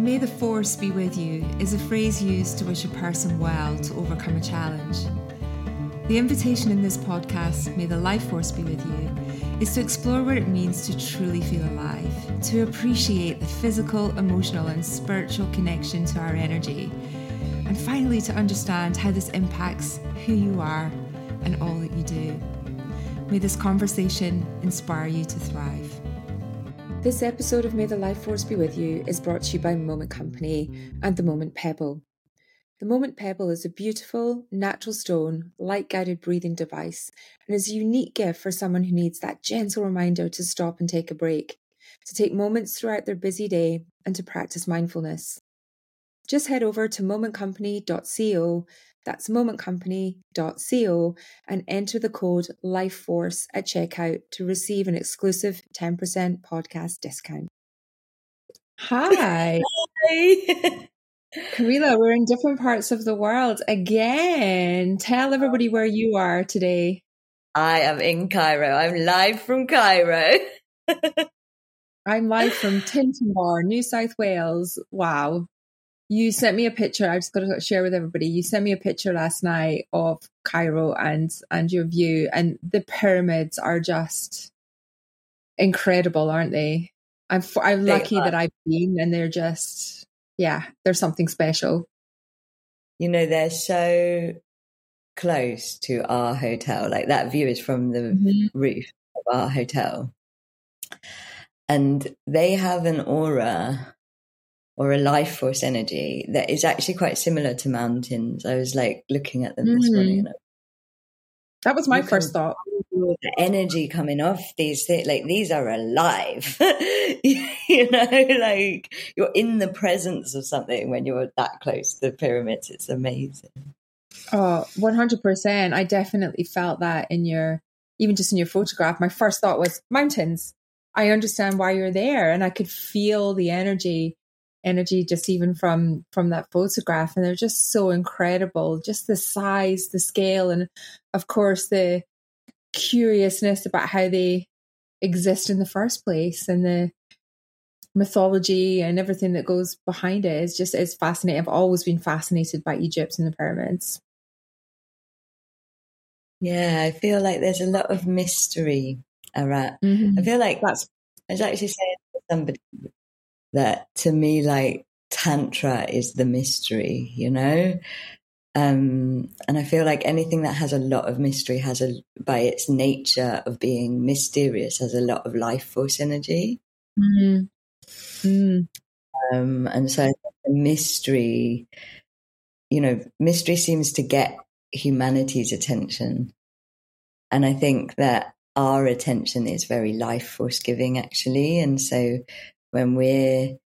May the force be with you is a phrase used to wish a person well to overcome a challenge. The invitation in this podcast, May the Life Force be with you, is to explore what it means to truly feel alive, to appreciate the physical, emotional, and spiritual connection to our energy, and finally to understand how this impacts who you are and all that you do. May this conversation inspire you to thrive. This episode of May the Life Force Be With You is brought to you by Moment Company and the Moment Pebble. The Moment Pebble is a beautiful, natural stone, light guided breathing device and is a unique gift for someone who needs that gentle reminder to stop and take a break, to take moments throughout their busy day, and to practice mindfulness. Just head over to momentcompany.co that's momentcompany.co and enter the code LIFEFORCE at checkout to receive an exclusive 10% podcast discount. Hi. Hi. Kahreela, we're in different parts of the world again. Tell everybody where you are today. I am in Cairo. I'm live from Cairo. I'm live from Tintinbar, New South Wales. Wow you sent me a picture. I just got to share with everybody. You sent me a picture last night of Cairo and and your view, and the pyramids are just incredible, aren't they? I'm I'm they lucky are. that I've been, and they're just yeah, there's something special. You know, they're so close to our hotel. Like that view is from the mm-hmm. roof of our hotel, and they have an aura or a life force energy that is actually quite similar to mountains. I was like looking at them mm. this morning. Mm. that was my first thought. The energy coming off these things, like these are alive. you know, like you're in the presence of something when you're that close to the pyramids. It's amazing. Oh, 100%. I definitely felt that in your, even just in your photograph. My first thought was mountains. I understand why you're there. And I could feel the energy energy just even from from that photograph. And they're just so incredible. Just the size the scale and of course the curiousness about how they exist in the first place and the mythology and everything that goes behind it is just is fascinating. I've always been fascinated by egypt and the pyramids. Yeah i feel like there's a lot of mystery around. Mm-hmm. i feel like that's i was actually saying to somebody that to me, like Tantra is the mystery, you know? Um, and I feel like anything that has a lot of mystery has a, by its nature of being mysterious, has a lot of life force energy. Mm-hmm. Mm. Um, and so the mystery, you know, mystery seems to get humanity's attention. And I think that our attention is very life force giving, actually. And so when we're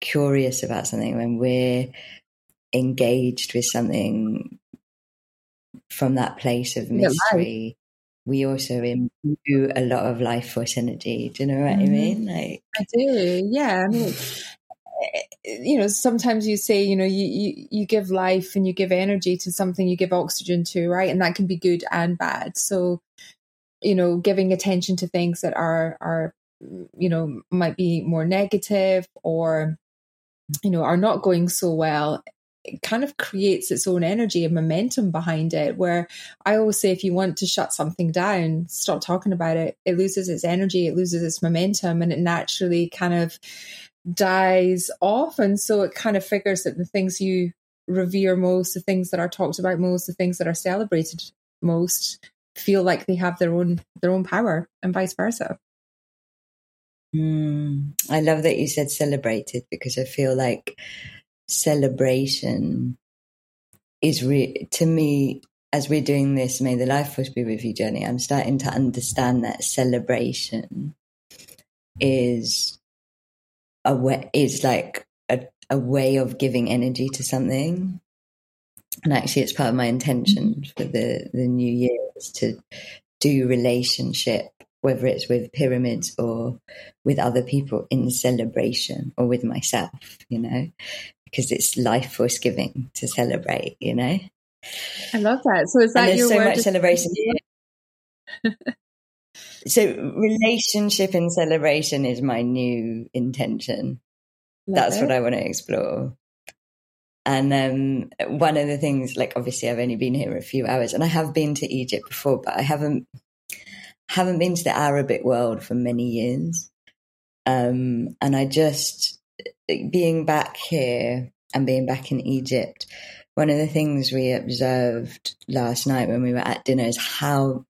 curious about something, when we're engaged with something from that place of mystery, we also imbue a lot of life force energy. Do you know what mm-hmm. I mean? Like I do. Yeah. I mean, you know, sometimes you say, you know, you, you, you give life and you give energy to something, you give oxygen to, right? And that can be good and bad. So, you know, giving attention to things that are are you know might be more negative or you know are not going so well it kind of creates its own energy and momentum behind it where i always say if you want to shut something down stop talking about it. It loses its energy it loses its momentum and it naturally kind of dies off. And so it kind of figures that the things you revere most the things that are talked about most the things that are celebrated most feel like they have their own their own power and vice versa Mm, I love that you said celebrated because I feel like celebration is re- to me as we're doing this may the life force be with you journey i'm starting to understand that celebration is a way is like a, a way of giving energy to something and actually it's part of my intention mm-hmm. for the the new year is to do relationship whether it's with pyramids or with other people in celebration or with myself, you know, because it's life force giving to celebrate, you know. I love that. So is that and your so much celebration? so relationship and celebration is my new intention. that's it. what I want to explore. And um, one of the things, like obviously, I've only been here a few hours, and I have been to Egypt before, but I haven't haven't been to the Arabic world for many years. Um, and I just being back here and being back in Egypt. One of the things we observed last night when we were at dinner is how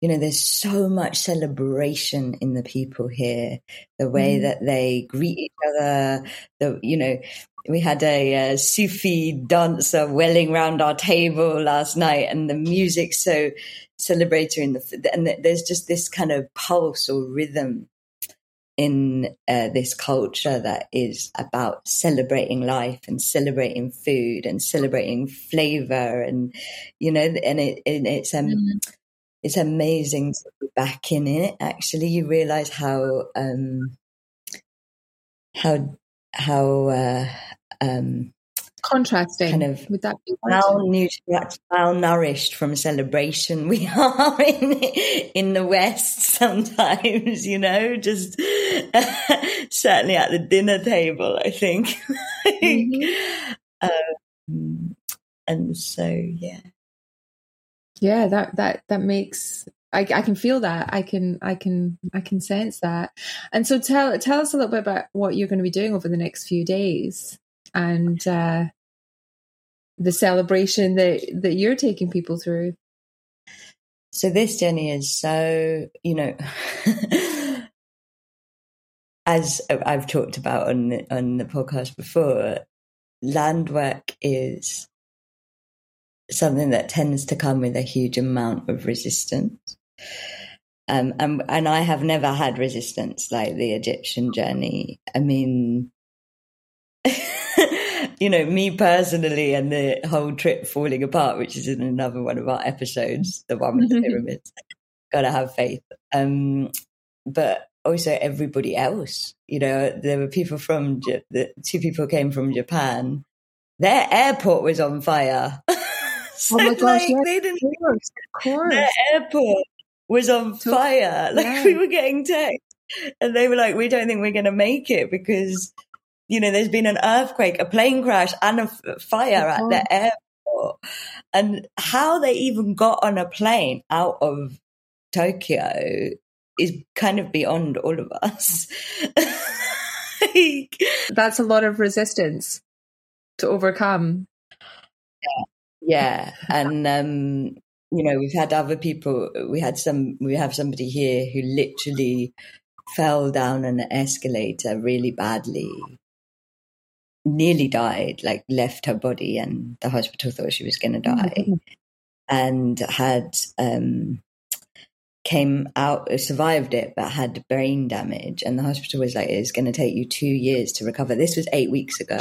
you know, there's so much celebration in the people here, the way mm. that they greet each other, the, you know, we had a, a Sufi dancer welling round our table last night and the music so celebratory and, the, and there's just this kind of pulse or rhythm in uh, this culture that is about celebrating life and celebrating food and celebrating flavor and you know and it and it's um mm it's amazing to be back in it. Actually, you realize how um, how how uh, um, contrasting kind of with that be malnourished, malnourished from celebration we are in in the West sometimes. You know, just certainly at the dinner table. I think, mm-hmm. um, and so yeah yeah that that that makes I, I can feel that. I can i can i can sense that. And so tell tell us a little bit about what you're going to be doing over the next few days and uh the celebration that that you're taking people through. So this journey is so you know as i've talked about on the, on the podcast before land work is something that tends to come with a huge amount of resistance. Um, and, and I have never had resistance like the Egyptian journey. I mean, you know, me personally and the whole trip falling apart, which is in another one of our episodes, the one with the pyramids, gotta have faith. Um, but also everybody else, you know, there were people from, the two people came from Japan. Their airport was on fire. oh my gosh, like, yes, they didn't, of course, of course. The airport was on fire. Like yeah. we were getting text and they were like, we don't think we're going to make it because, you know, there's been an earthquake, a plane crash and a f- uh, fire at the airport. And how they even got on a plane out of Tokyo is kind of beyond all of us. like, That's a lot of resistance to overcome. Yeah yeah, and um, you know, we've had other people. We had some. We have somebody here who literally fell down an escalator really badly, nearly died. Like left her body, and the hospital thought she was going to oh die, mm-hmm. and had um, came out, survived it, but had brain damage. And the hospital was like, "It's going to take you two years to recover." This was eight weeks ago,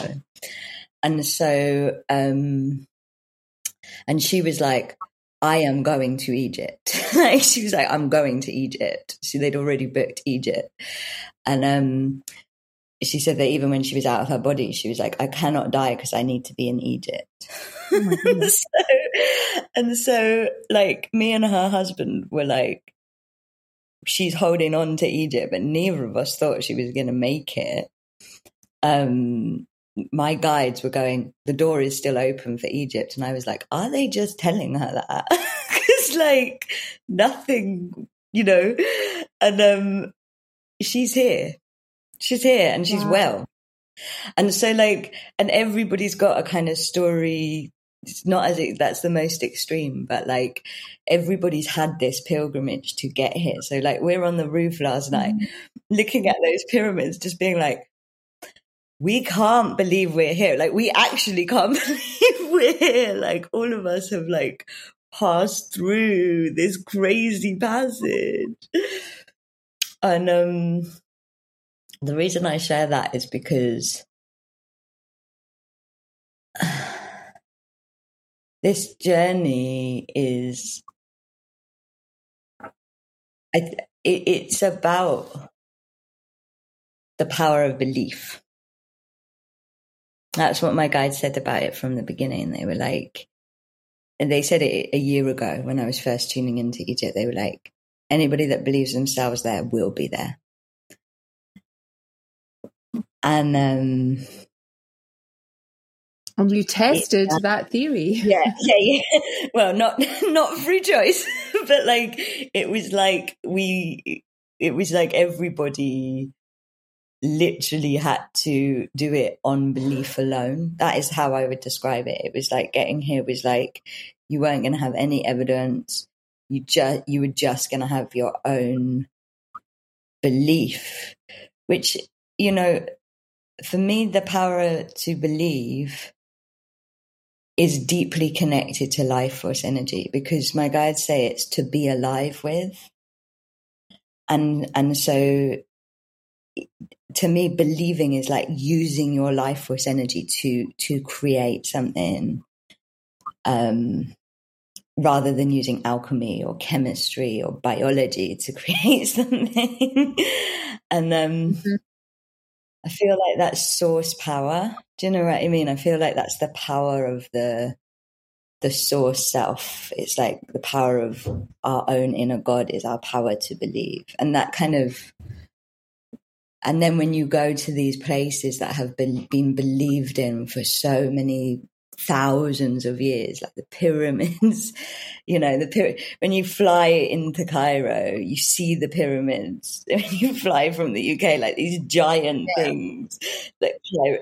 and so um, and she was like, I am going to Egypt. like she was like, I'm going to Egypt. So they'd already booked Egypt. And um, she said that even when she was out of her body, she was like, I cannot die because I need to be in Egypt. Oh so, and so, like, me and her husband were like, she's holding on to Egypt, but neither of us thought she was going to make it. Um, my guides were going, the door is still open for Egypt. And I was like, are they just telling her that? Because, like, nothing, you know? And um, she's here. She's here and she's wow. well. And so, like, and everybody's got a kind of story. It's not as it, that's the most extreme, but like everybody's had this pilgrimage to get here. So, like, we're on the roof last night mm. looking at those pyramids, just being like, we can't believe we're here. Like, we actually can't believe we're here. Like, all of us have like passed through this crazy passage. And um, the reason I share that is because this journey is it, it's about the power of belief that's what my guide said about it from the beginning. They were like, and they said it a year ago when I was first tuning into Egypt. They were like, anybody that believes themselves there will be there. and um, and you tested uh, that theory. Yeah, yeah, yeah. Well, not not free choice, but like it was like we it was like everybody literally had to do it on belief alone. That is how I would describe it. It was like getting here was like you weren't going to have any evidence. You just you were just going to have your own belief, which you know, for me, the power to believe is deeply connected to life force energy because my guides say it's to be alive with. And, and so to me, believing is like using your life force energy to, to create something, um, rather than using alchemy or chemistry or biology to create something. and, um, mm-hmm. I feel like that's source power. Do you know what I mean? I feel like that's the power of the the source self. It's like the power of our own inner God is our power to believe. And that kind of and then when you go to these places that have been, been believed in for so many thousands of years, like the pyramids. you know, the pyramid. When you fly into Cairo, you see the pyramids. When you fly from the UK, like these giant yeah. things that float,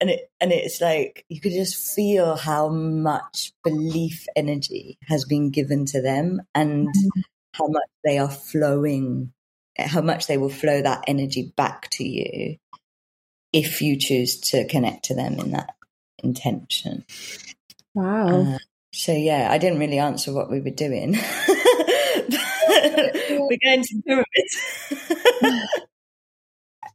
and it and it's like you could just feel how much belief energy has been given to them, and mm-hmm. how much they are flowing, how much they will flow that energy back to you if you choose to connect to them in that intention. Wow. Uh, so yeah, I didn't really answer what we were doing. we're going to pyramids.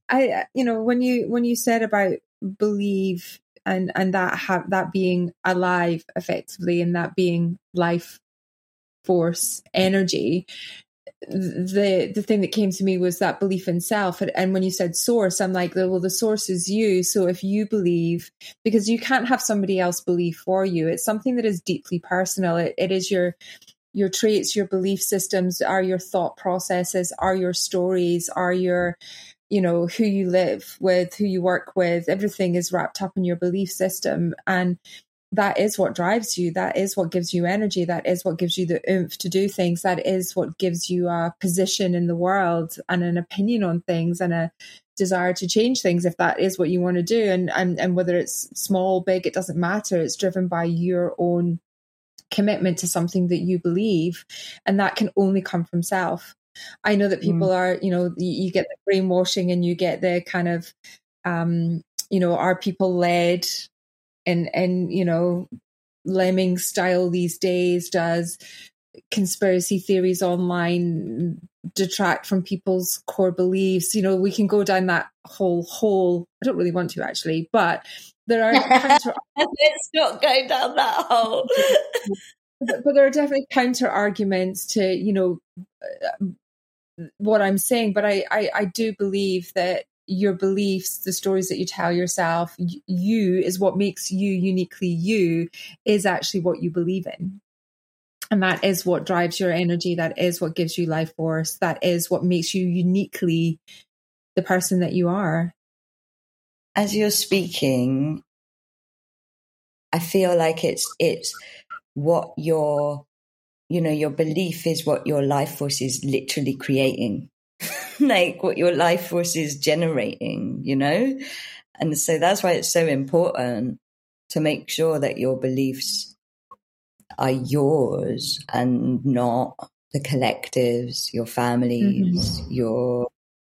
I, you know, when you when you said about believe and and that have that being alive effectively and that being life force energy the the thing that came to me was that belief in self. And when you said source i'm like well the source is you. So if you believe because you can't have somebody else believe for you. It's something that is deeply personal. It, it is your your traits your belief systems are your thought processes are your stories are your you know who you live with who you work with. Everything is wrapped up in your belief system. And that is what drives you. That is what gives you energy. That is what gives you the oomph to do things. That is what gives you a position in the world and an opinion on things and a desire to change things if that is what you want to do. And and, and whether it's small, big, it doesn't matter. It's driven by your own commitment to something that you believe. And that can only come from self. I know that people mm. are, you know, you, you get the brainwashing and you get the kind of um, you know, are people led and and you know lemming style these days does conspiracy theories online detract from people's core beliefs. You know we can go down that whole hole i don't really want to actually but there are counter- let's not go down that hole. But, but there are definitely counter arguments to you know uh, what i'm saying but I, I i do believe that your beliefs, the stories that you tell yourself, you is what makes you uniquely you, is actually what you believe in. And that is what drives your energy. That is what gives you life force. That is what makes you uniquely the person that you are. As you're speaking, I feel like it's it's what your you know your belief is what your life force is literally creating like what your life force is generating, you know? And so that's why it's so important to make sure that your beliefs are yours and not the collectives, your families, mm-hmm. your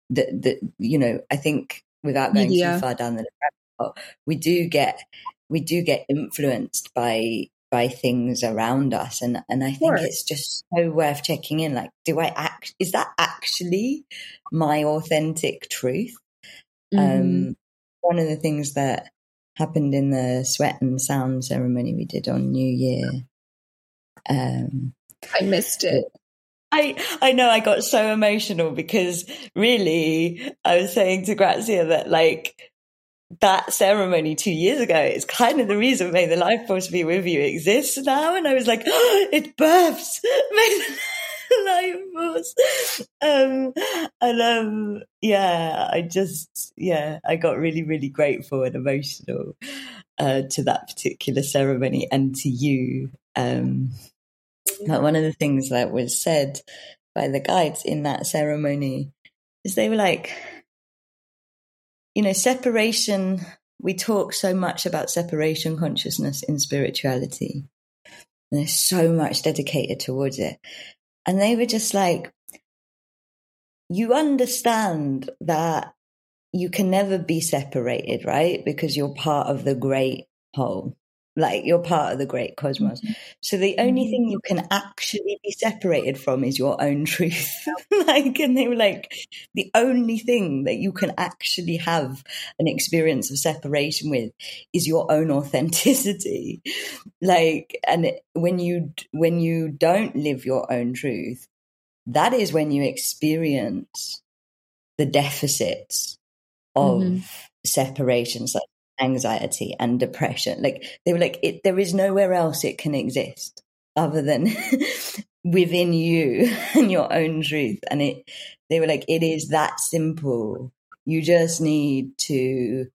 the the you know, I think without going Media. too far down the rabbit we do get we do get influenced by by things around us. And and I think it's just so worth checking in. Like do I act is that actually my authentic truth? Mm-hmm. um one of the things that happened in the sweat and sound ceremony we did on new year um I missed it I I know I got so emotional because really I was saying to Grazia that like that ceremony two years ago is kind of the reason May the Life Force Be With You exists now. And I was like, oh, it births. May the Life force. Um, and um, yeah, I just yeah, I got really really grateful and emotional uh, to that particular ceremony and to you. Um, but one of the things that was said by the guides in that ceremony is they were like, you know, separation. We talk so much about separation consciousness in spirituality. And there's so much dedicated towards it. And they were just like, you understand that you can never be separated, right? Because you're part of the great whole. Like you're part of the great cosmos. Mm-hmm. So the only mm-hmm. thing you can actually be separated from is your own truth. like, and they were like, the only thing that you can actually have an experience of separation with is your own authenticity. Like, and when you, when you don't live your own truth, that is when you experience the deficits of mm-hmm. separations like anxiety and depression. Like they were like, it, there is nowhere else it can exist other than within you and your own truth. And it, they were like, it is that simple. You just need to,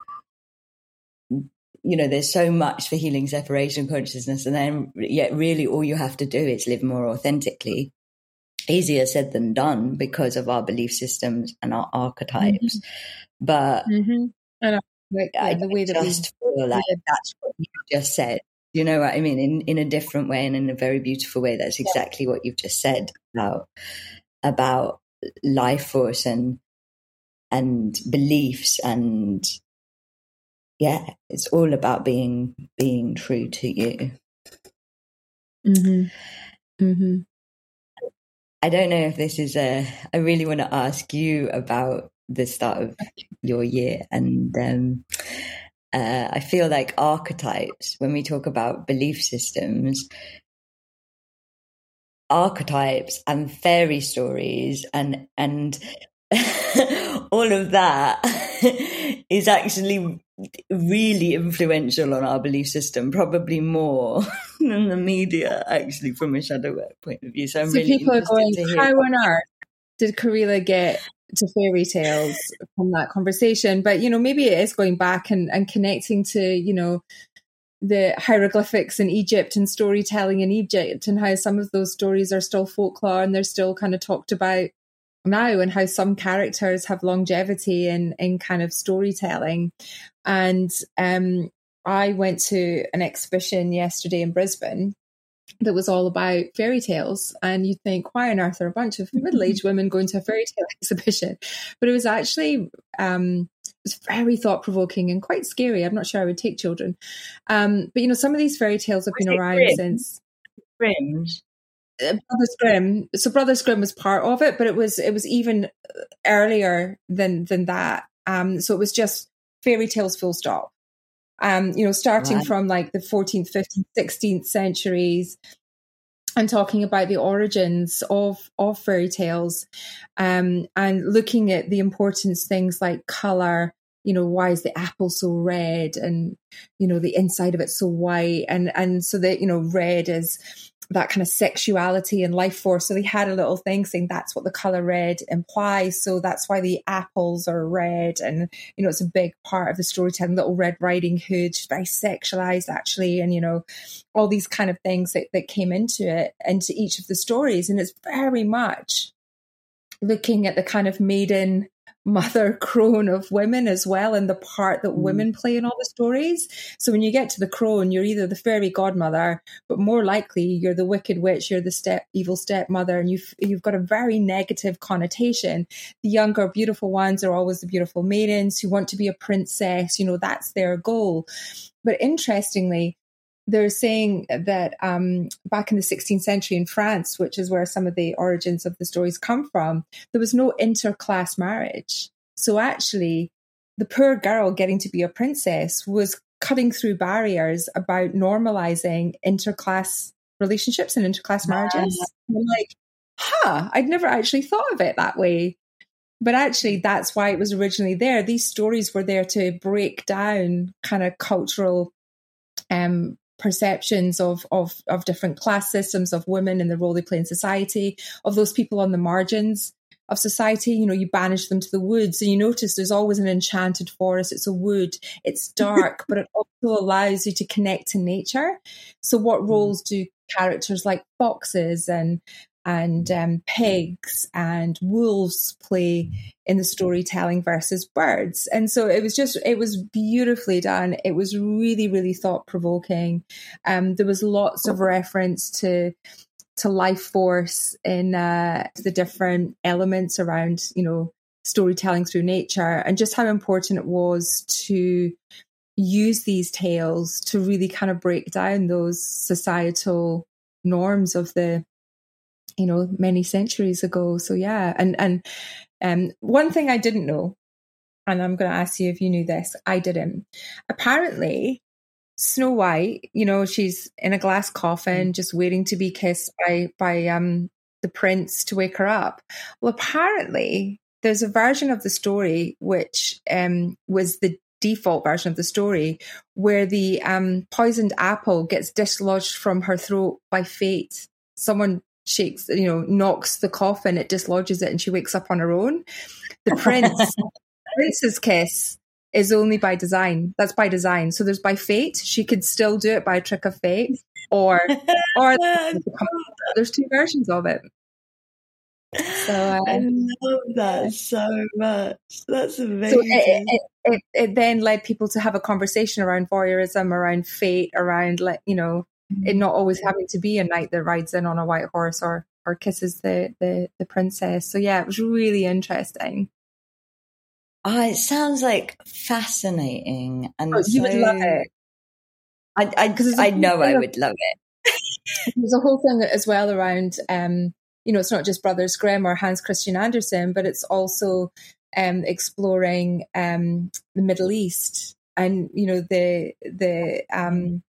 you know, there's so much for healing separation consciousness. And then, yet, really, all you have to do is live more authentically. Easier said than done because of our belief systems and our archetypes. Mm-hmm. But mm-hmm. And like, yeah, I the way that just we, feel like that's what you just said. You know what I mean? In in a different way and in a very beautiful way. That's exactly yeah. what you've just said about about life force and and beliefs and yeah, it's all about being being true to you. Mm-hmm. Mm-hmm. I don't know if this is a. I really want to ask you about the start of your year. And um, uh, I feel like archetypes, when we talk about belief systems, archetypes and fairy stories and and all of that is actually really influential on our belief system, probably more than the media, actually, from a shadow work point of view. So, I'm so really people are going, how on earth did Kahreela get to fairy tales from that conversation. But, you know, maybe it is going back and, and connecting to, you know, the hieroglyphics in Egypt and storytelling in Egypt and how some of those stories are still folklore and they're still kind of talked about now and how some characters have longevity in, in kind of storytelling. And um, I went to an exhibition yesterday in Brisbane that was all about fairy tales. And you'd think, why on earth are a bunch of middle aged women going to a fairy tale exhibition? But it was actually um, it was very thought provoking and quite scary. I'm not sure I would take children. Um, but you know, some of these fairy tales have been around Grimm? since Grimm. Uh, Brothers Grimm. So Brothers Grimm was part of it, but it was it was even earlier than than that. Um, so it was just fairy tales full stop um, you know, starting right. from like the 14th, 15th, 16th centuries and talking about the origins of of fairy tales um, and looking at the importance things like color you know why is the apple so red and you know the inside of it so white and and so that you know red is that kind of sexuality and life force. So they had a little thing saying that's what the color red implies. So that's why the apples are red. And, you know, it's a big part of the storytelling. Little Red Riding Hood, very sexualized actually. And, you know, all these kind of things that, that came into it, into each of the stories. And it's very much looking at the kind of maiden mother crone of women as well and the part that mm. women play in all the stories. So when you get to the crone, you're either the fairy godmother, but more likely you're the wicked witch, you're the step evil stepmother, and you've you've got a very negative connotation. The younger, beautiful ones are always the beautiful maidens who want to be a princess, you know, that's their goal. But interestingly, they're saying that um, back in the 16th century in France, which is where some of the origins of the stories come from, there was no interclass marriage. So actually, the poor girl getting to be a princess was cutting through barriers about normalizing interclass relationships and interclass marriages. I'm like, huh, I'd never actually thought of it that way. But actually, that's why it was originally there. These stories were there to break down kind of cultural um, perceptions of, of, of different class systems of women and the role they play in society, of those people on the margins of society. You know, you banish them to the woods and you notice there's always an enchanted forest. It's a wood. It's dark, but it also allows you to connect to nature. So what mm. roles do characters like foxes and and um, pigs and wolves play in the storytelling versus birds. And so it was just, it was beautifully done. It was really, really thought provoking. Um, there was lots of reference to to life force in uh, the different elements around, you know, storytelling through nature and just how important it was to use these tales to really kind of break down those societal norms of the you know many centuries ago so yeah and and um one thing i didn't know and i'm going to ask you if you knew this i didn't apparently snow white you know she's in a glass coffin mm. just waiting to be kissed by by um the prince to wake her up well apparently there's a version of the story which um was the default version of the story where the um, poisoned apple gets dislodged from her throat by fate. Someone shakes, you know, knocks the coffin, it dislodges it, and she wakes up on her own. The prince, prince's kiss is only by design. That's by design. So there's by fate. She could still do it by a trick of fate, or or there's two versions of it. So uh, I love that so much. That's amazing. So it, it, it, it, then led people to have a conversation around voyeurism, around fate, around like you know. It not always having to be a knight that rides in on a white horse or or kisses the the, the princess. So yeah, it was really interesting. Oh, it sounds like fascinating, and oh, you so, would love it. I I, I know I would love it. There's a whole thing as well around um, you know, it's not just Brothers Grimm or Hans Christian Andersen, but it's also um, exploring um, the Middle East and you know the the um,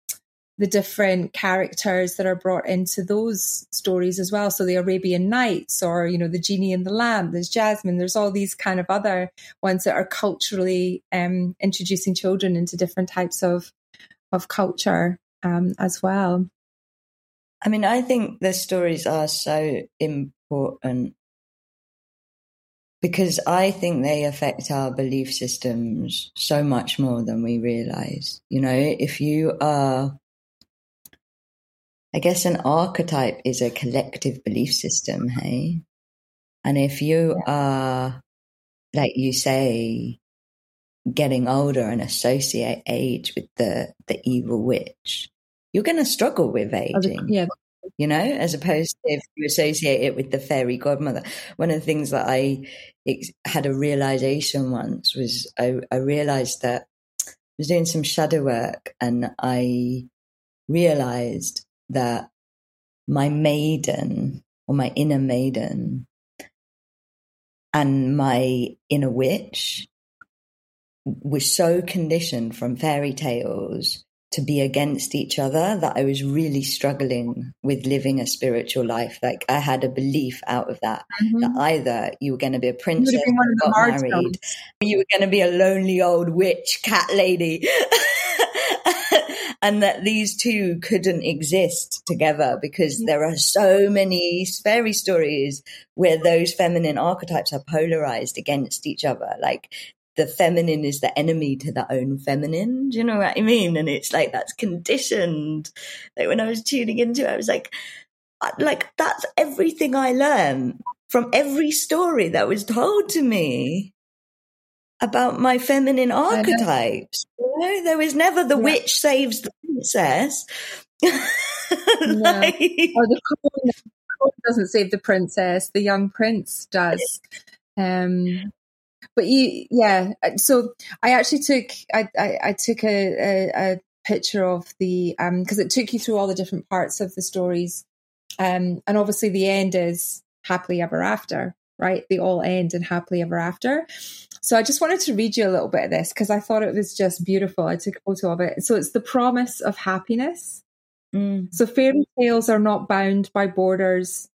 the different characters that are brought into those stories as well. So the Arabian Nights, or you know, the genie and the lamp. There's Jasmine. There's all these kind of other ones that are culturally um, introducing children into different types of of culture um, as well. I mean, I think the stories are so important because I think they affect our belief systems so much more than we realize. You know, if you are, I guess an archetype is a collective belief system, hey? And if you are, like you say, getting older and associate age with the, the evil witch, you're going to struggle with aging. Yeah. You know, as opposed to if you associate it with the fairy godmother. One of the things that I had a realization once was I, I realized that I was doing some shadow work and I realized that my maiden or my inner maiden and my inner witch was so conditioned from fairy tales to be against each other that I was really struggling with living a spiritual life. Like I had a belief out of that mm-hmm. that either you were going to be a princess and got married, or you were going to be a lonely old witch cat lady. and that these two couldn't exist together because mm. there are so many fairy stories where those feminine archetypes are polarized against each other. Like the feminine is the enemy to the own feminine. Do you know what I mean? And it's like that's conditioned. Like when I was tuning into it, I was like, like that's everything I learned from every story that was told to me about my feminine archetypes. You know, there was never the yeah. witch saves the princess. like, or the queen doesn't save the princess; the young prince does. Um, but you, yeah. Uh, so I actually took I I, I took a, a, a, picture of the um because it took you through all the different parts of the stories, um and obviously the end is happily ever after, right? They all end in happily ever after. So I just wanted to read you a little bit of this because I thought it was just beautiful. I took a photo of it. So it's the promise of happiness. Mm. So fairy tales are not bound by borders,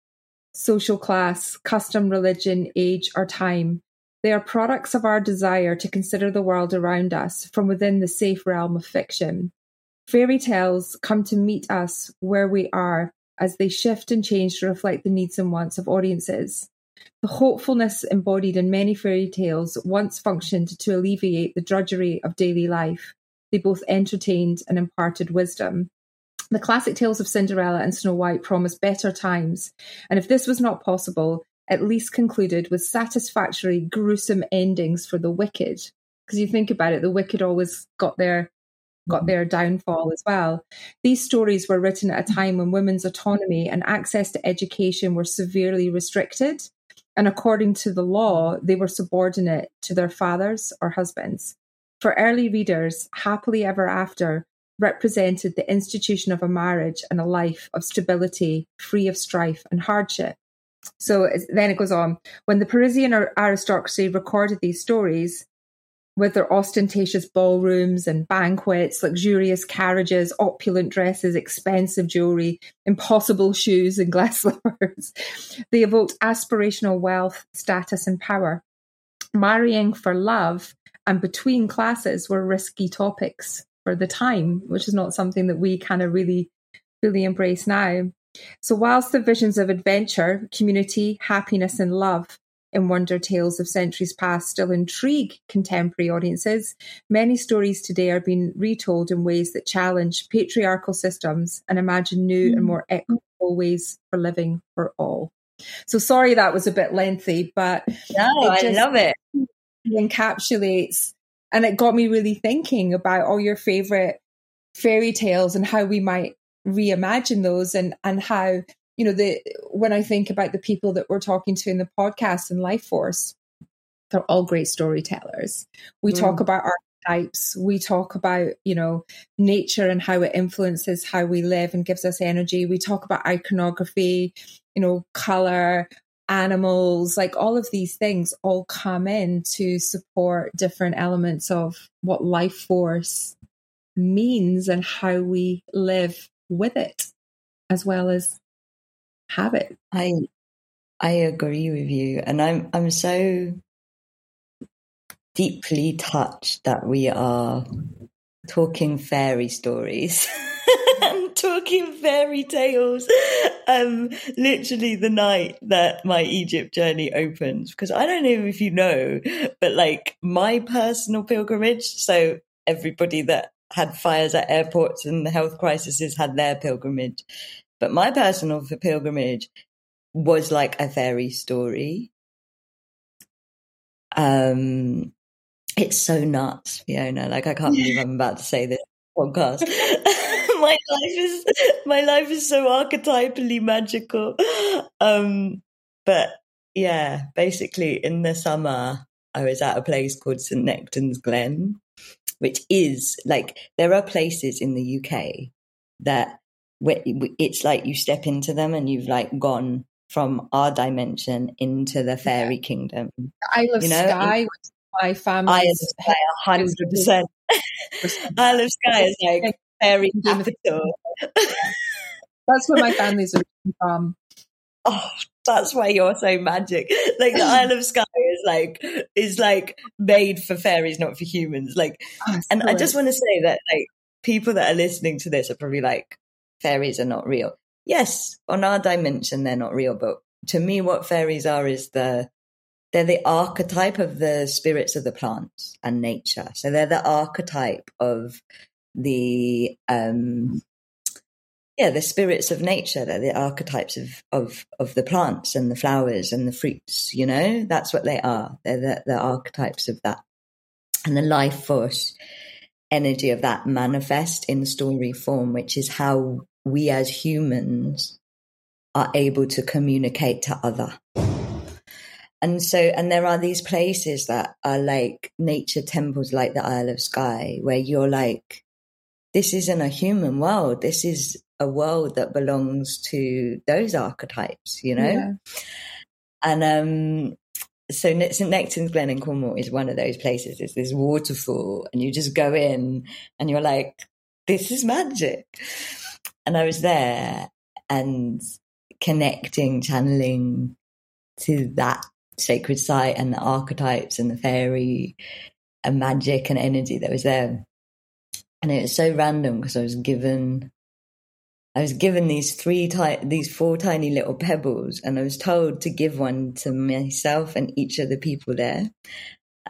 social class, custom, religion, age, or time. They are products of our desire to consider the world around us from within the safe realm of fiction. Fairy tales come to meet us where we are as they shift and change to reflect the needs and wants of audiences. The hopefulness embodied in many fairy tales once functioned to alleviate the drudgery of daily life. They both entertained and imparted wisdom. The classic tales of Cinderella and Snow White promised better times, and if this was not possible, at least concluded with satisfactory, gruesome endings for the wicked. Because you think about it, the wicked always got their got mm-hmm. their downfall as well. These stories were written at a time when women's autonomy and access to education were severely restricted. And according to the law, they were subordinate to their fathers or husbands. For early readers, happily ever after represented the institution of a marriage and a life of stability, free of strife and hardship. So then it goes on. When the Parisian aristocracy recorded these stories, with their ostentatious ballrooms and banquets, luxurious carriages, opulent dresses, expensive jewelry, impossible shoes, and glass slippers. They evoked aspirational wealth, status, and power. Marrying for love and between classes were risky topics for the time, which is not something that we kind of really, really embrace now. So, whilst the visions of adventure, community, happiness, and love in wonder tales of centuries past still intrigue contemporary audiences, many stories today are being retold in ways that challenge patriarchal systems and imagine new mm. and more equitable ways for living for all. So sorry that was a bit lengthy, but no, I love it. It encapsulates, and it got me really thinking about all your favorite fairy tales and how we might reimagine those, and and how you know, the when I think about the people that we're talking to in the podcast and Life Force, they're all great storytellers. We mm. talk about archetypes. We talk about, you know, nature and how it influences how we live and gives us energy. We talk about iconography, you know, color, animals, like all of these things all come in to support different elements of what life force means and how we live with it, as well as have it. I I agree with you, and I'm I'm so deeply touched that we are talking fairy stories. and talking fairy tales um literally the night that my egypt journey opens because i don't know if you know but like my personal pilgrimage so everybody that had fires at airports and the health crises had their pilgrimage but my personal pilgrimage was like a fairy story. Um, it's so nuts, Fiona. Like I can't believe I'm about to say this podcast. my life is my life is so archetypally magical. Um, but yeah, basically in the summer I was at a place called St Nectan's Glen, which is like there are places in the UK that it's like you step into them and you've like gone from our dimension into the fairy yeah. kingdom. I love you know? Skye, my family. Of hundred percent. Isle of Skye is like fairy capital. that's where my family's from. Oh, that's why you're so magic. Like the Isle of Skye is like is like made for fairies, not for humans. Like, oh, and I just want to say that like people that are listening to this are probably like, fairies are not real. Yes, on our dimension, they're not real. But to me, what fairies are is the, they're the archetype of the spirits of the plants and nature. So they're the archetype of the, um, yeah, the spirits of nature. They're the archetypes of, of, of the plants and the flowers and the fruits, you know, that's what they are. They're the, the archetypes of that. And the life force energy of that manifest in story form, which is how we as humans are able to communicate to other. And so, and there are these places that are like nature temples, like the Isle of Skye, where you're like, this isn't a human world. This is a world that belongs to those archetypes, you know? Yeah. And, um, so St Nectan's Glen in Cornwall is one of those places. It's this waterfall, and you just go in, and you're like, "This is magic." And I was there and connecting, channeling to that sacred site and the archetypes and the fairy and magic and energy that was there. and it was so random because I was given I was given these three ti- these four tiny little pebbles, and I was told to give one to myself and each of the people there.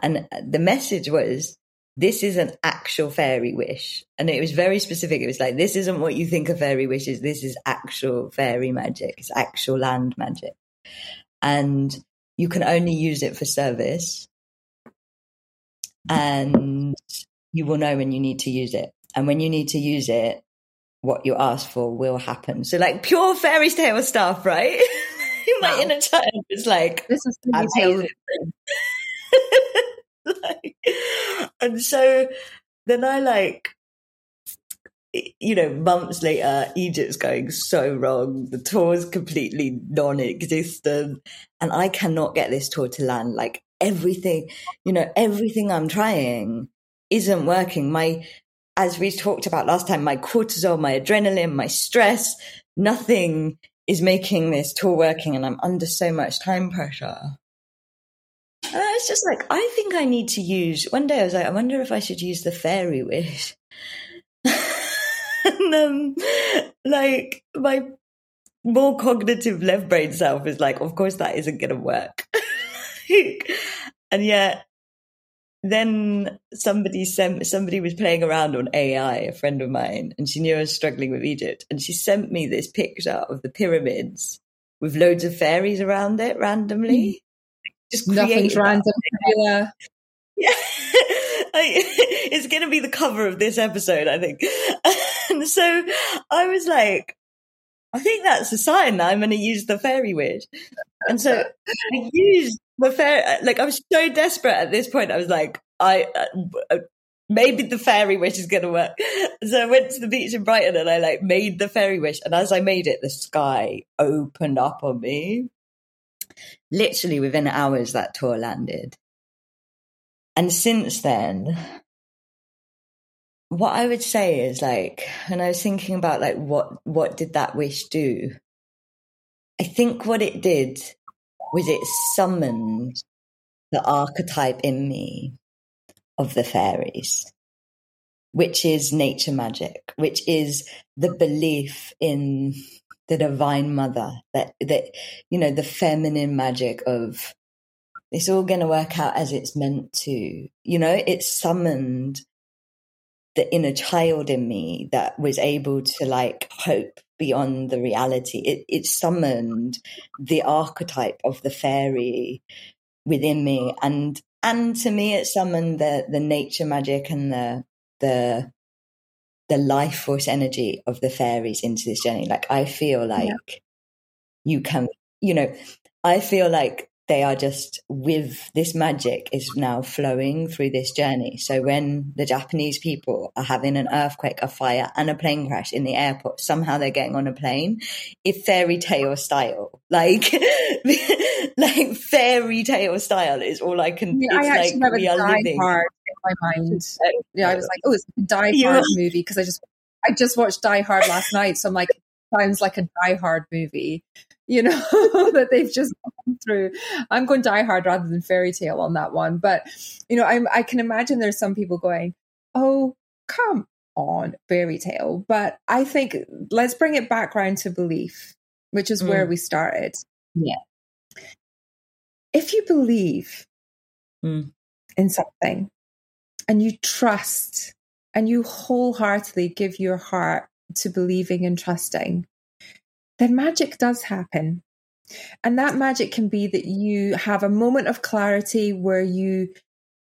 And the message was, "This is an actual fairy wish," and it was very specific. It was like, "This isn't what you think a fairy wish is. This is actual fairy magic. It's actual land magic, and you can only use it for service, and you will know when you need to use it." And when you need to use it, what you ask for will happen. So like pure fairy tale stuff, right? In my wow. inner child was like, this is amazing. like, and so then I like, you know, months later, Egypt's going so wrong. The tour's completely non-existent, and I cannot get this tour to land. Like everything, you know, everything I'm trying isn't working. My as we talked about last time, my cortisol, my adrenaline, my stress, nothing is making this tour working and I'm under so much time pressure. And I was just like, I think I need to use. One day I was like, I wonder if I should use the fairy wish. and um, like my more cognitive left brain self is like, of course that isn't going to work. and yet then somebody sent somebody was playing around on AI, a friend of mine, and she knew I was struggling with Egypt, and she sent me this picture of the pyramids with loads of fairies around it randomly. Just nothing's random. Yeah. yeah. it's going to be the cover of this episode, I think. and so I was like, I think that's a sign that I'm going to use the fairy wish. And so I used the fairy, like I was so desperate at this point. I was like, I, uh, maybe the fairy wish is going to work. So I went to the beach in Brighton and I like made the fairy wish. And as I made it, the sky opened up on me. Literally within hours, that tour landed. And since then, what I would say is like, and I was thinking about like what what did that wish do? I think what it did was it summoned the archetype in me of the fairies, which is nature magic, which is the belief in the divine mother that that you know the feminine magic of it's all going to work out as it's meant to you know it summoned the inner child in me that was able to like hope beyond the reality. It, it summoned the archetype of the fairy within me, and and to me, it summoned the the nature magic and the the the life force energy of the fairies into this journey. Like I feel like yeah. you can, you know, I feel like they are just with this magic is now flowing through this journey. So when the Japanese people are having an earthquake, a fire, and a plane crash in the airport, somehow they're getting on a plane. if fairy tale style, like like fairy tale style is all I can. Yeah, I actually like have a Die living. Hard my mind. Yeah, I was like, oh, it's a Die Hard movie because I just I just watched Die Hard last night, so I'm like, sounds like a Die Hard movie you know, that they've just gone through. I'm going die hard rather than fairy tale on that one. But, you know, I'm, I can imagine there's some people going, oh, come on, fairy tale. But I think let's bring it back around to belief, which is mm. where we started. Yeah. If you believe mm. in something and you trust and you wholeheartedly give your heart to believing and trusting, then magic does happen. And that magic can be that you have a moment of clarity where you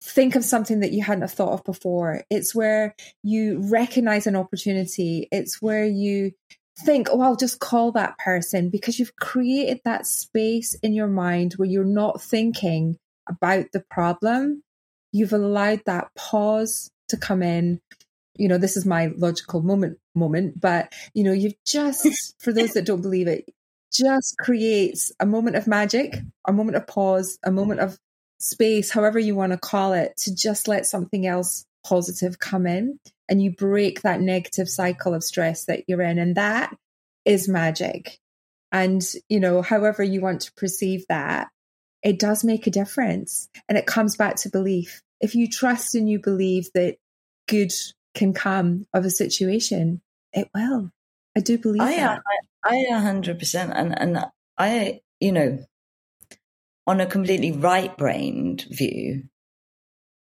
think of something that you hadn't have thought of before. It's where you recognize an opportunity. It's where you think, oh, I'll just call that person because you've created that space in your mind where you're not thinking about the problem. You've allowed that pause to come in you know, this is my logical moment moment, but you know, you've just for those that don't believe it, just creates a moment of magic, a moment of pause, a moment of space, however you want to call it, to just let something else positive come in and you break that negative cycle of stress that you're in. And that is magic. And, you know, however you want to perceive that, it does make a difference. And it comes back to belief. If you trust and you believe that good can come of a situation, it will. I do believe I, that. I, I 100%. And, and I, you know, on a completely right brained view,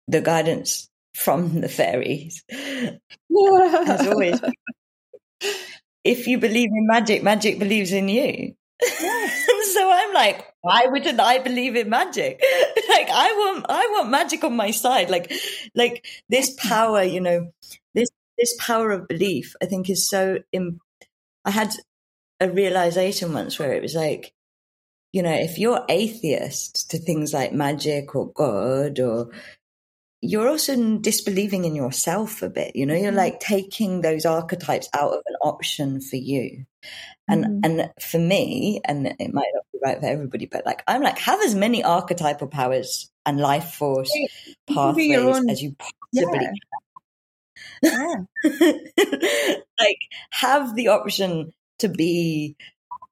the guidance from the fairies has always if you believe in magic, magic believes in you. so I'm like, why wouldn't I believe in magic? like I want, I want magic on my side. Like, like this power, you know, this this power of belief. I think is so. Im- I had a realization once where it was like, you know, if you're atheist to things like magic or God or you're also disbelieving in yourself a bit. You know, you're mm-hmm. like taking those archetypes out of an option for you. And mm-hmm. and for me, and it might not be right for everybody, but like I'm like have as many archetypal powers and life force pathways own, as you possibly yeah. can. Yeah. like have the option to be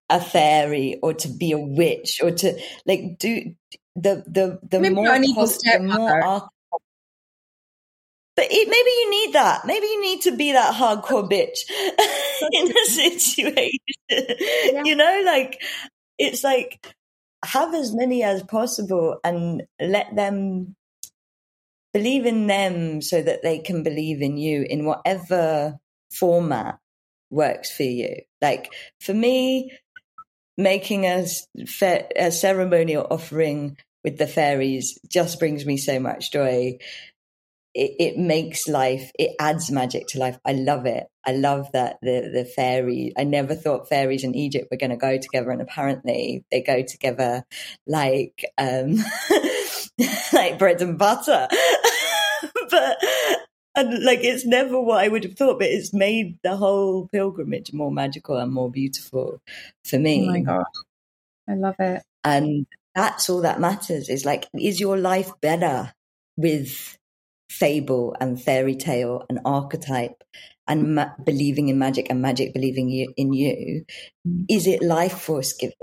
a fairy or to be a witch or to like do the the the Maybe more, the more but it, maybe you need that. Maybe you need to be that hardcore bitch in a situation. Yeah. You know, like it's like have as many as possible and let them believe in them so that they can believe in you in whatever format works for you. Like for me, making a, a ceremonial offering with the fairies just brings me so much joy it, it, makes life it adds magic to life. I love it. I love that the the fairy i never thought fairies in egypt were going to go together and apparently they go together like um like bread and butter. But and like it's never what i would have thought but it's made the whole pilgrimage more magical and more beautiful for me. Oh my god. I love it. And that's all that matters is like is your life better with fable and fairy tale and archetype and ma- believing in magic and magic believing you, in you, mm. is it life force giving?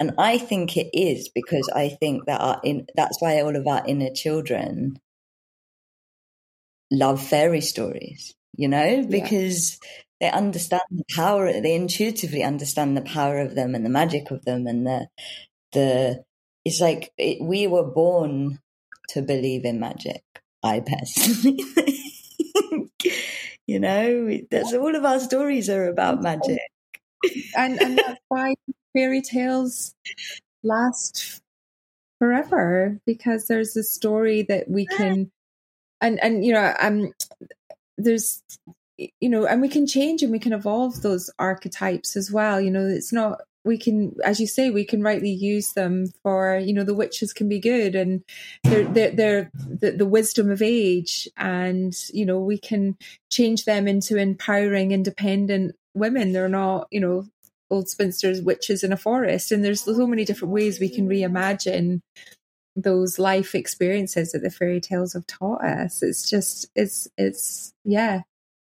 And I think it is because I think that our in, that's why all of our inner children love fairy stories, you know, because yeah. they understand the power, they intuitively understand the power of them and the magic of them. And the, the, it's like it, we were born to believe in magic. I personally think. you know, that's all of our stories are about magic. and, and that's why fairy tales last forever because there's a story that we can and and you know um there's you know and we can change and we can evolve those archetypes as well you know it's not we can as you say we can rightly use them for you know the witches can be good and they're they're, they're the, the, wisdom of age. And you know we can change them into empowering independent women. They're not you know old spinsters witches in a forest. And there's so many different ways we can reimagine those life experiences that the fairy tales have taught us. It's just it's it's yeah.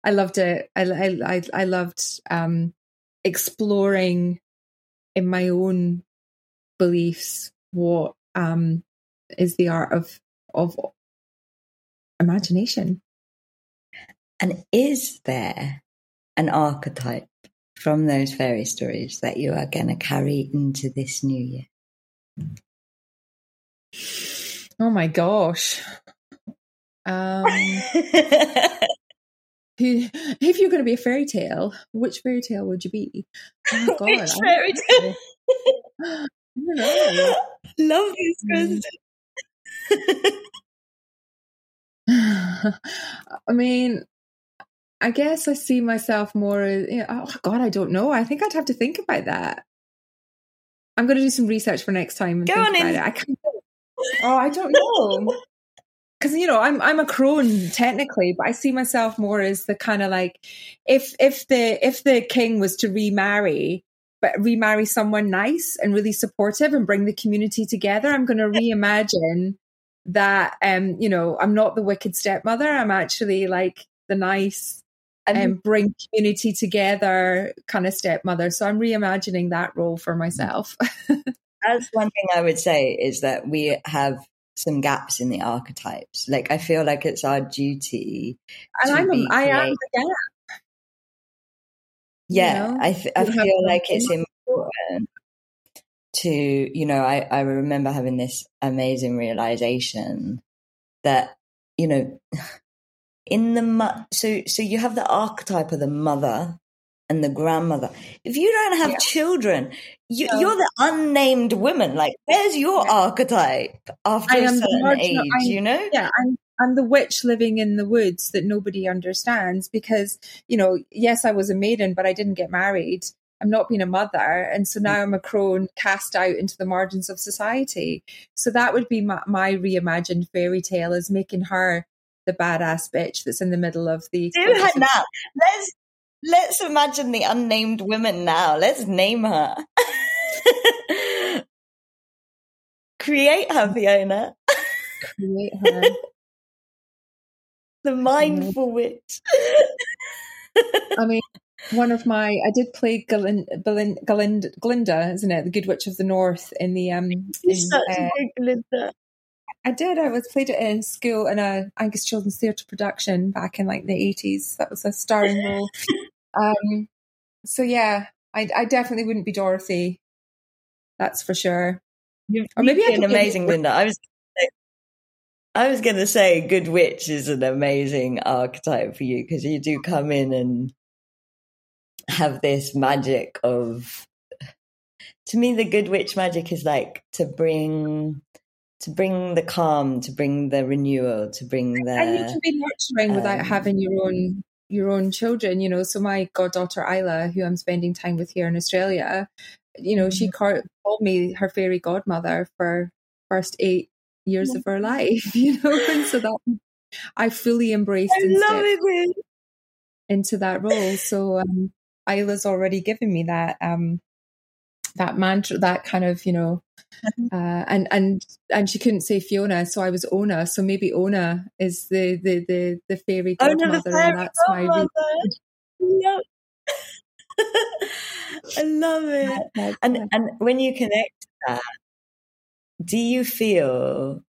I loved it. I i i loved um exploring in my own beliefs what um, is the art of of imagination. And is there an archetype from those fairy stories that you are going to carry into this new year? Oh my gosh. Um, if you're going to be a fairy tale, which fairy tale would you be? Oh God, which fairy tale? I don't know. Love this mm. question. I mean, I guess I see myself more as, you know, oh God, I don't know. I think I'd have to think about that. I'm going to do some research for next time. And Go on in. I can't, oh, I don't know because you know I'm I'm a crone technically, but I see myself more as the kind of like if if the if the king was to remarry, but remarry someone nice and really supportive and bring the community together, I'm going to reimagine that. Um, you know, I'm not the wicked stepmother. I'm actually like the nice and um, bring community together kind of stepmother. So I'm reimagining that role for myself. That's one thing I would say is that we have some gaps in the archetypes. Like I feel like it's our duty. And I'm a, I am the gap. Yeah, you know? I th- I feel like it's important to you know I I remember having this amazing realization that you know in the mo- so so you have the archetype of the mother and the grandmother. If you don't have yeah. children, you, are the unnamed woman. Like, where's your yeah. archetype after a certain age? I'm, you know? Yeah, I'm, I'm the witch living in the woods that nobody understands because, you know, yes, I was a maiden, but I didn't get married. I'm not being a mother. And so mm. now I'm a crone cast out into the margins of society. So that would be my, my reimagined fairy tale is making her the badass bitch that's in the middle of the. Do her now. Let's Let's imagine the unnamed woman now. Let's name her. Create her, Fiona. Create her. the mindful witch. I mean, one of my I did play Galind, Glinda, isn't it? The Good Witch of the North in the um. In, such uh, Glinda. I did. I was played it in school in a Angus Children's Theatre production back in like the eighties. That was a starring role. um, so yeah, I, I definitely wouldn't be Dorothy. That's for sure. You've or maybe an amazing Linda. I was I was going to say Good Witch is an amazing archetype for you because you do come in and have this magic of. To me, the Good Witch magic is like to bring to bring the calm, to bring the renewal, to bring the. And you can be nurturing um, without having your own your own children. You know, so my goddaughter Isla, who I'm spending time with here in Australia, you know, she mm-hmm. called me her fairy godmother for first eight years of her life. You know, and so that I fully embraced it into that role. So um, Isla's already given me that um, that mantra, that kind of you know uh, and and and she couldn't say Fiona, so I was Ona. So maybe Ona is the the the, the fairy godmother, oh, no, and that's godmother. my. I love it. And and when you connect that, do you feel?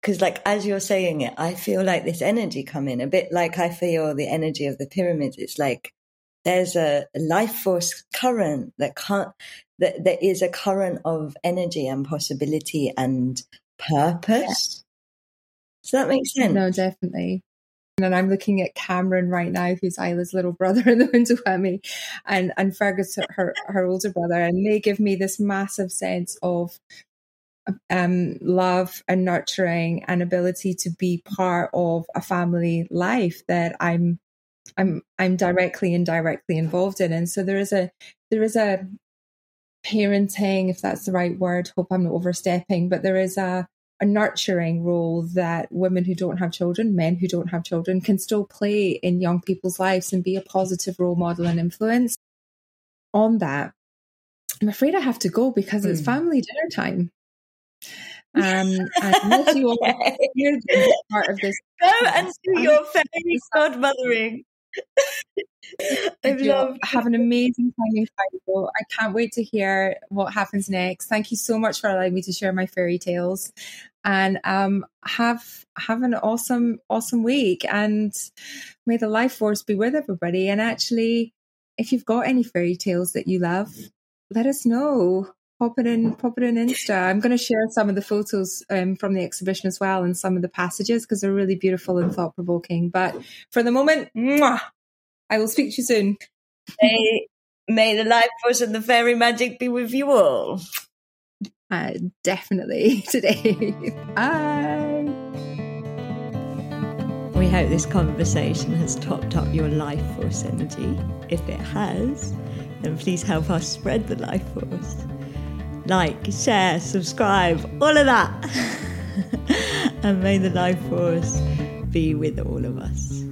Because like as you're saying it, I feel like this energy come in a bit like I feel the energy of the pyramids. It's like there's a life force current that can't that there is a current of energy and possibility and purpose. Does that make sense? No, definitely. And I'm looking at Cameron right now, who's Isla's little brother in the window at me, and and Fergus, her her older brother, and they give me this massive sense of um, love and nurturing and ability to be part of a family life that I'm I'm I'm directly and indirectly involved in. And so there is a there is a parenting, if that's the right word. Hope I'm not overstepping, but there is a a nurturing role that women who don't have children, men who don't have children, can still play in young people's lives and be a positive role model and influence. On that, I'm afraid I have to go because mm. it's hmm. family dinner time. Um, and you all hear part of this. Go and do your fairy godmothering. I love have an amazing time in Cairo. I can't wait to hear what happens next. Thank you so much for allowing me to share my fairy tales, and um, have have an awesome awesome week. And may the life force be with everybody. And actually, if you've got any fairy tales that you love, let us know. Pop it in, pop it in Insta. I'm going to share some of the photos um, from the exhibition as well and some of the passages because they're really beautiful and thought provoking. But for the moment, mwah, I will speak to you soon. May, may the life force and the fairy magic be with you all. Uh, definitely today. Bye. We hope this conversation has topped up your life force energy. If it has, then please help us spread the life force like, share, subscribe, all of that. and may the life force be with all of us.